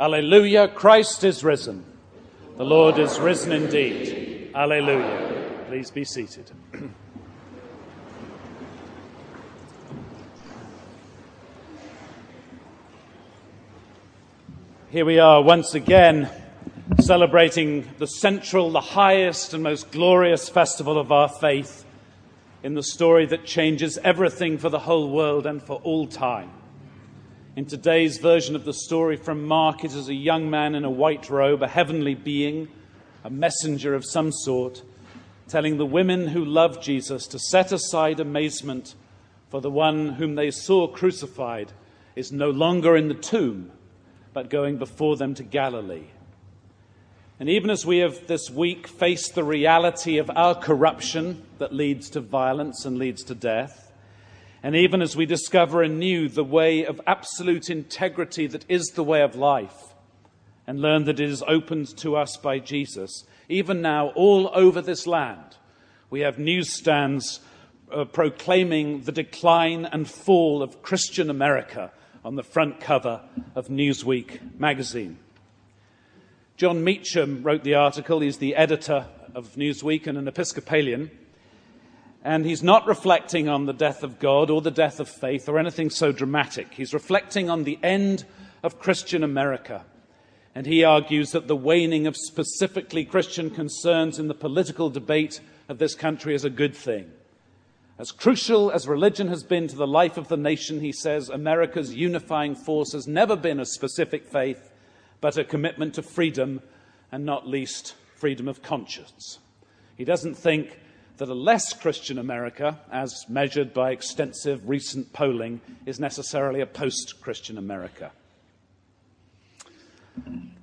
Alleluia, Christ is risen. The Lord is risen indeed. Alleluia. Please be seated. Here we are once again celebrating the central, the highest, and most glorious festival of our faith in the story that changes everything for the whole world and for all time. In today's version of the story from Mark, it is a young man in a white robe, a heavenly being, a messenger of some sort, telling the women who love Jesus to set aside amazement, for the one whom they saw crucified is no longer in the tomb but going before them to Galilee. And even as we have this week faced the reality of our corruption that leads to violence and leads to death, and even as we discover anew the way of absolute integrity that is the way of life, and learn that it is opened to us by Jesus, even now, all over this land, we have newsstands uh, proclaiming the decline and fall of Christian America on the front cover of Newsweek magazine. Jon Meacham wrote the article. He's the editor of Newsweek and an Episcopalian. And he's not reflecting on the death of God or the death of faith or anything so dramatic. He's reflecting on the end of Christian America. And he argues that the waning of specifically Christian concerns in the political debate of this country is a good thing. As crucial as religion has been to the life of the nation, he says, America's unifying force has never been a specific faith, but a commitment to freedom, and not least freedom of conscience. He doesn't think that a less Christian America, as measured by extensive recent polling, is necessarily a post Christian America.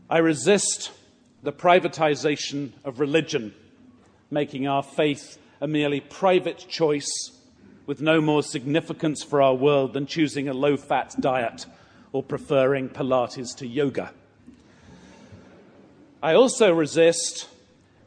I resist the privatization of religion, making our faith a merely private choice with no more significance for our world than choosing a low fat diet or preferring Pilates to yoga. I also resist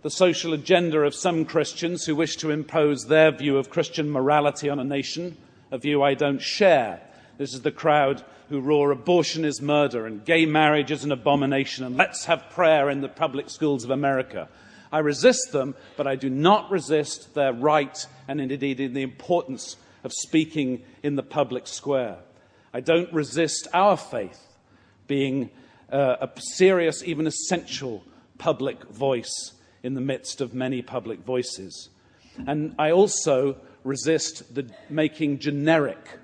the social agenda of some Christians who wish to impose their view of Christian morality on a nation, a view I don't share. This is the crowd who roar abortion is murder and gay marriage is an abomination and let's have prayer in the public schools of America. I resist them, but I do not resist their right and indeed in the importance of speaking in the public square. I don't resist our faith being uh, a serious, even essential public voice in the midst of many public voices. And I also resist the making generic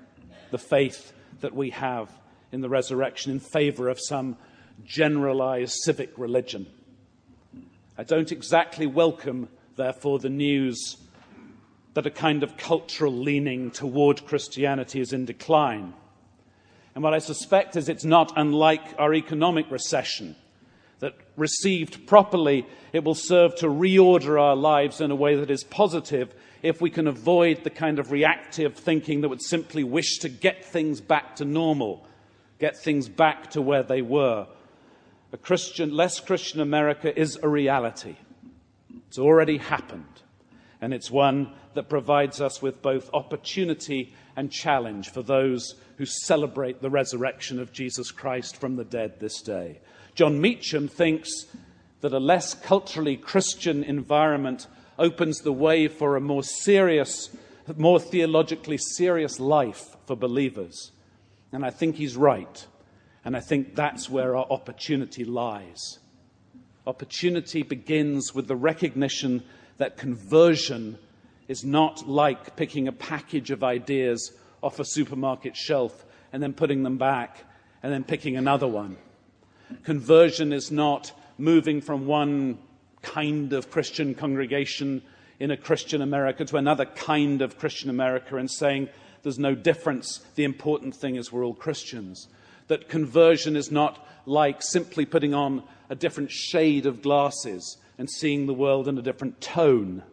the faith that we have in the resurrection in favor of some generalized civic religion. I don't exactly welcome, therefore, the news that a kind of cultural leaning toward Christianity is in decline. And what I suspect is it's not unlike our economic recession, that received properly, it will serve to reorder our lives in a way that is positive if we can avoid the kind of reactive thinking that would simply wish to get things back to normal, get things back to where they were a Christian, less Christian America is a reality. It's already happened. And it's one that provides us with both opportunity and challenge for those who celebrate the resurrection of Jesus Christ from the dead this day. Jon Meacham thinks that a less culturally Christian environment opens the way for a more serious, more theologically serious life for believers. And I think he's right. And I think that's where our opportunity lies. Opportunity begins with the recognition that conversion is not like picking a package of ideas off a supermarket shelf and then putting them back and then picking another one. Conversion is not moving from one kind of Christian congregation in a Christian America to another kind of Christian America and saying there's no difference. The important thing is we're all Christians that conversion is not like simply putting on a different shade of glasses and seeing the world in a different tone.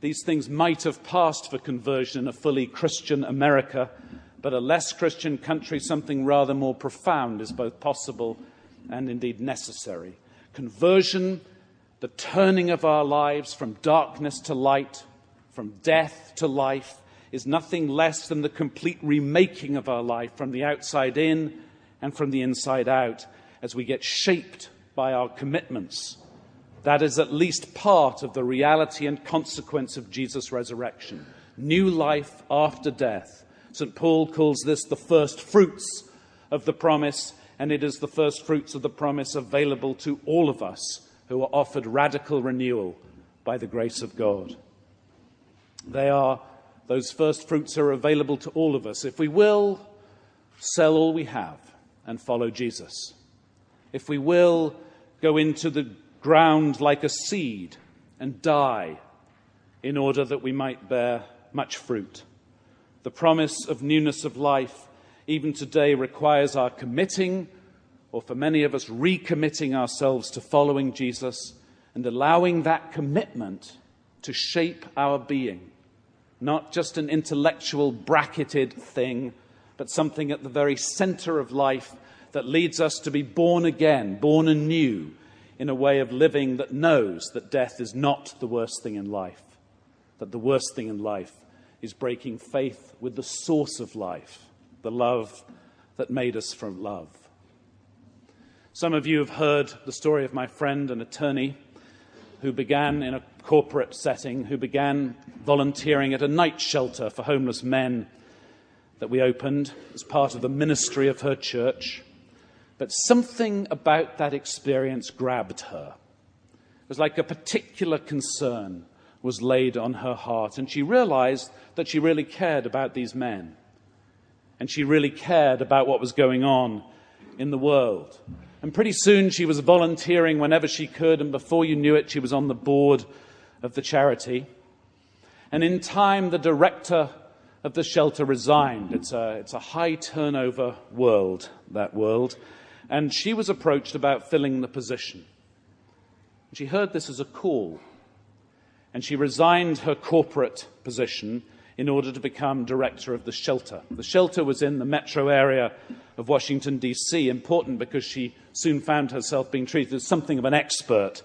These things might have passed for conversion in a fully Christian America, but a less Christian country, something rather more profound is both possible and indeed necessary. Conversion, the turning of our lives from darkness to light, from death to life, is nothing less than the complete remaking of our life from the outside in and from the inside out as we get shaped by our commitments. That is at least part of the reality and consequence of Jesus' resurrection. New life after death. St. Paul calls this the first fruits of the promise, and it is the first fruits of the promise available to all of us who are offered radical renewal by the grace of God. They are, those first fruits are available to all of us if we will sell all we have and follow Jesus. If we will go into the ground like a seed and die in order that we might bear much fruit. The promise of newness of life, even today, requires our committing, or for many of us, recommitting ourselves to following Jesus and allowing that commitment to shape our being. Not just an intellectual, bracketed thing, but something at the very center of life that leads us to be born again, born anew, in a way of living that knows that death is not the worst thing in life, that the worst thing in life is breaking faith with the source of life, the love that made us from love. Some of you have heard the story of my friend, an attorney, who began in a corporate setting, who began volunteering at a night shelter for homeless men that we opened as part of the ministry of her church. But something about that experience grabbed her. It was like a particular concern was laid on her heart, and she realized that she really cared about these men. And she really cared about what was going on in the world. And pretty soon she was volunteering whenever she could, and before you knew it, she was on the board of the charity. And in time, the director of the shelter resigned. It's a, it's a high turnover world, that world and she was approached about filling the position. She heard this as a call, and she resigned her corporate position in order to become director of the shelter. The shelter was in the metro area of Washington, D.C., important because she soon found herself being treated as something of an expert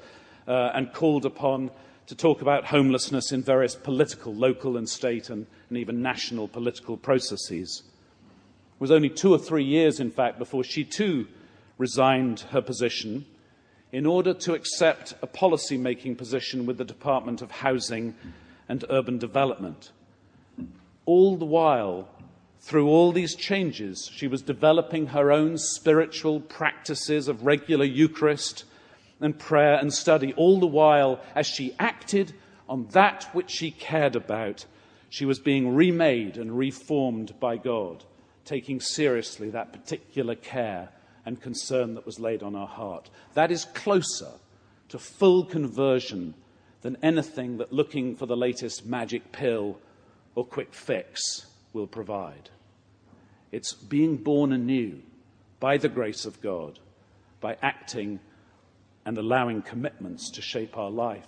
uh, and called upon to talk about homelessness in various political, local and state, and, and even national political processes. It was only two or three years, in fact, before she too resigned her position in order to accept a policy making position with the Department of Housing and Urban Development. All the while, through all these changes, she was developing her own spiritual practices of regular Eucharist and prayer and study. All the while, as she acted on that which she cared about, she was being remade and reformed by God, taking seriously that particular care and concern that was laid on our heart. That is closer to full conversion than anything that looking for the latest magic pill or quick fix will provide. It's being born anew by the grace of God, by acting and allowing commitments to shape our life.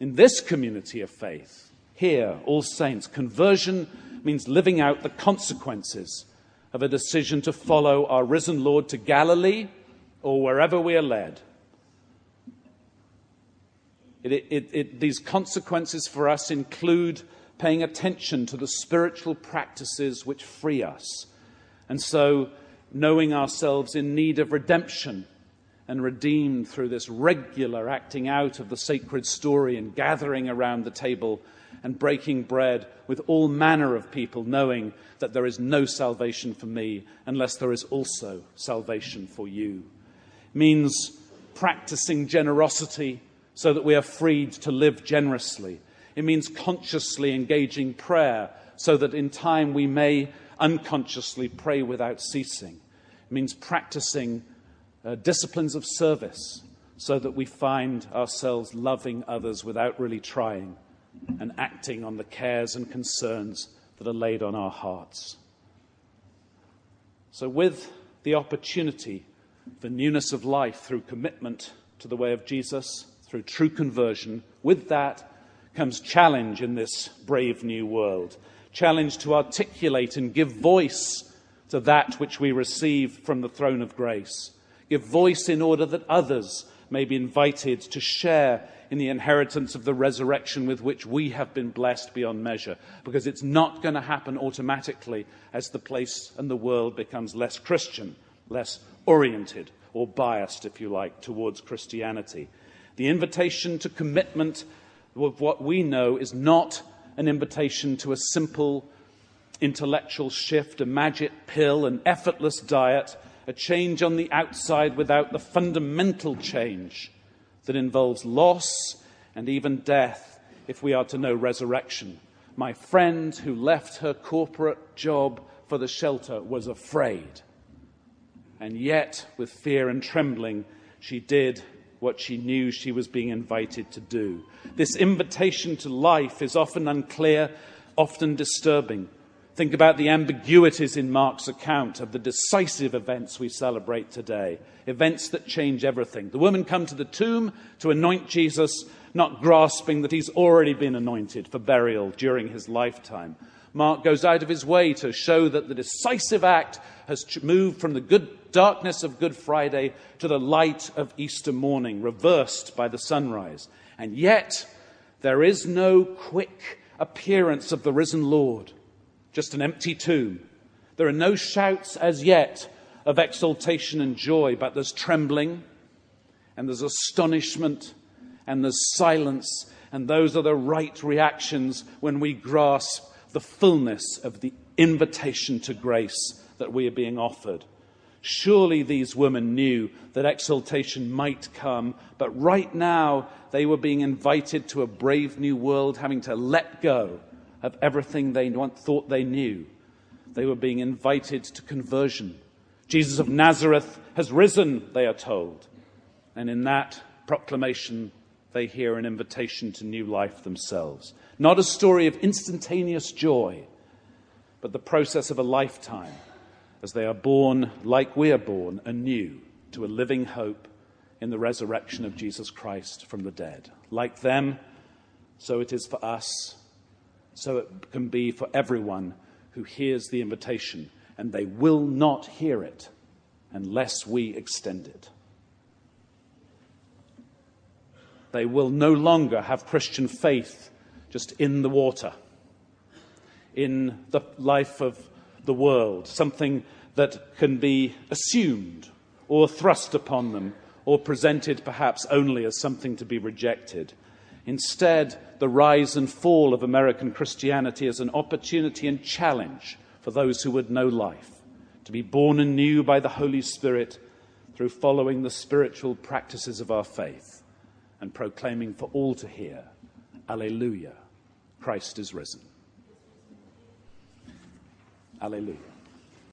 In this community of faith, here, All Saints, conversion means living out the consequences of a decision to follow our risen Lord to Galilee or wherever we are led. It, it, it, these consequences for us include paying attention to the spiritual practices which free us. And so, knowing ourselves in need of redemption and redeemed through this regular acting out of the sacred story and gathering around the table and breaking bread with all manner of people, knowing that there is no salvation for me unless there is also salvation for you. It means practicing generosity so that we are freed to live generously. It means consciously engaging prayer so that in time we may unconsciously pray without ceasing. It means practicing uh, disciplines of service so that we find ourselves loving others without really trying and acting on the cares and concerns that are laid on our hearts. So, with the opportunity for newness of life through commitment to the way of Jesus, through true conversion, with that comes challenge in this brave new world. Challenge to articulate and give voice to that which we receive from the throne of grace. Give voice in order that others may be invited to share in the inheritance of the resurrection with which we have been blessed beyond measure. Because it's not going to happen automatically as the place and the world becomes less Christian. less oriented or biased, if you like, towards Christianity. The invitation to commitment of what we know is not an invitation to a simple intellectual shift, a magic pill, an effortless diet, a change on the outside without the fundamental change that involves loss and even death if we are to know resurrection. My friend who left her corporate job for the shelter was afraid. And yet, with fear and trembling, she did what she knew she was being invited to do. This invitation to life is often unclear, often disturbing. Think about the ambiguities in Mark's account of the decisive events we celebrate today, events that change everything. The women come to the tomb to anoint Jesus, not grasping that he's already been anointed for burial during his lifetime. Mark goes out of his way to show that the decisive act has moved from the good darkness of Good Friday to the light of Easter morning, reversed by the sunrise. And yet, there is no quick appearance of the risen Lord just an empty tomb. There are no shouts as yet of exultation and joy, but there's trembling and there's astonishment and there's silence. And those are the right reactions when we grasp the fullness of the invitation to grace that we are being offered. Surely these women knew that exaltation might come, but right now they were being invited to a brave new world, having to let go of everything they once thought they knew. They were being invited to conversion. Jesus of Nazareth has risen, they are told. And in that proclamation, they hear an invitation to new life themselves. Not a story of instantaneous joy, but the process of a lifetime as they are born, like we are born, anew to a living hope in the resurrection of Jesus Christ from the dead. Like them, so it is for us so it can be for everyone who hears the invitation, and they will not hear it unless we extend it. They will no longer have Christian faith just in the water, in the life of the world, something that can be assumed or thrust upon them or presented perhaps only as something to be rejected. Instead, the rise and fall of American Christianity is an opportunity and challenge for those who would know life, to be born anew by the Holy Spirit through following the spiritual practices of our faith and proclaiming for all to hear, Alleluia, Christ is risen. Alleluia.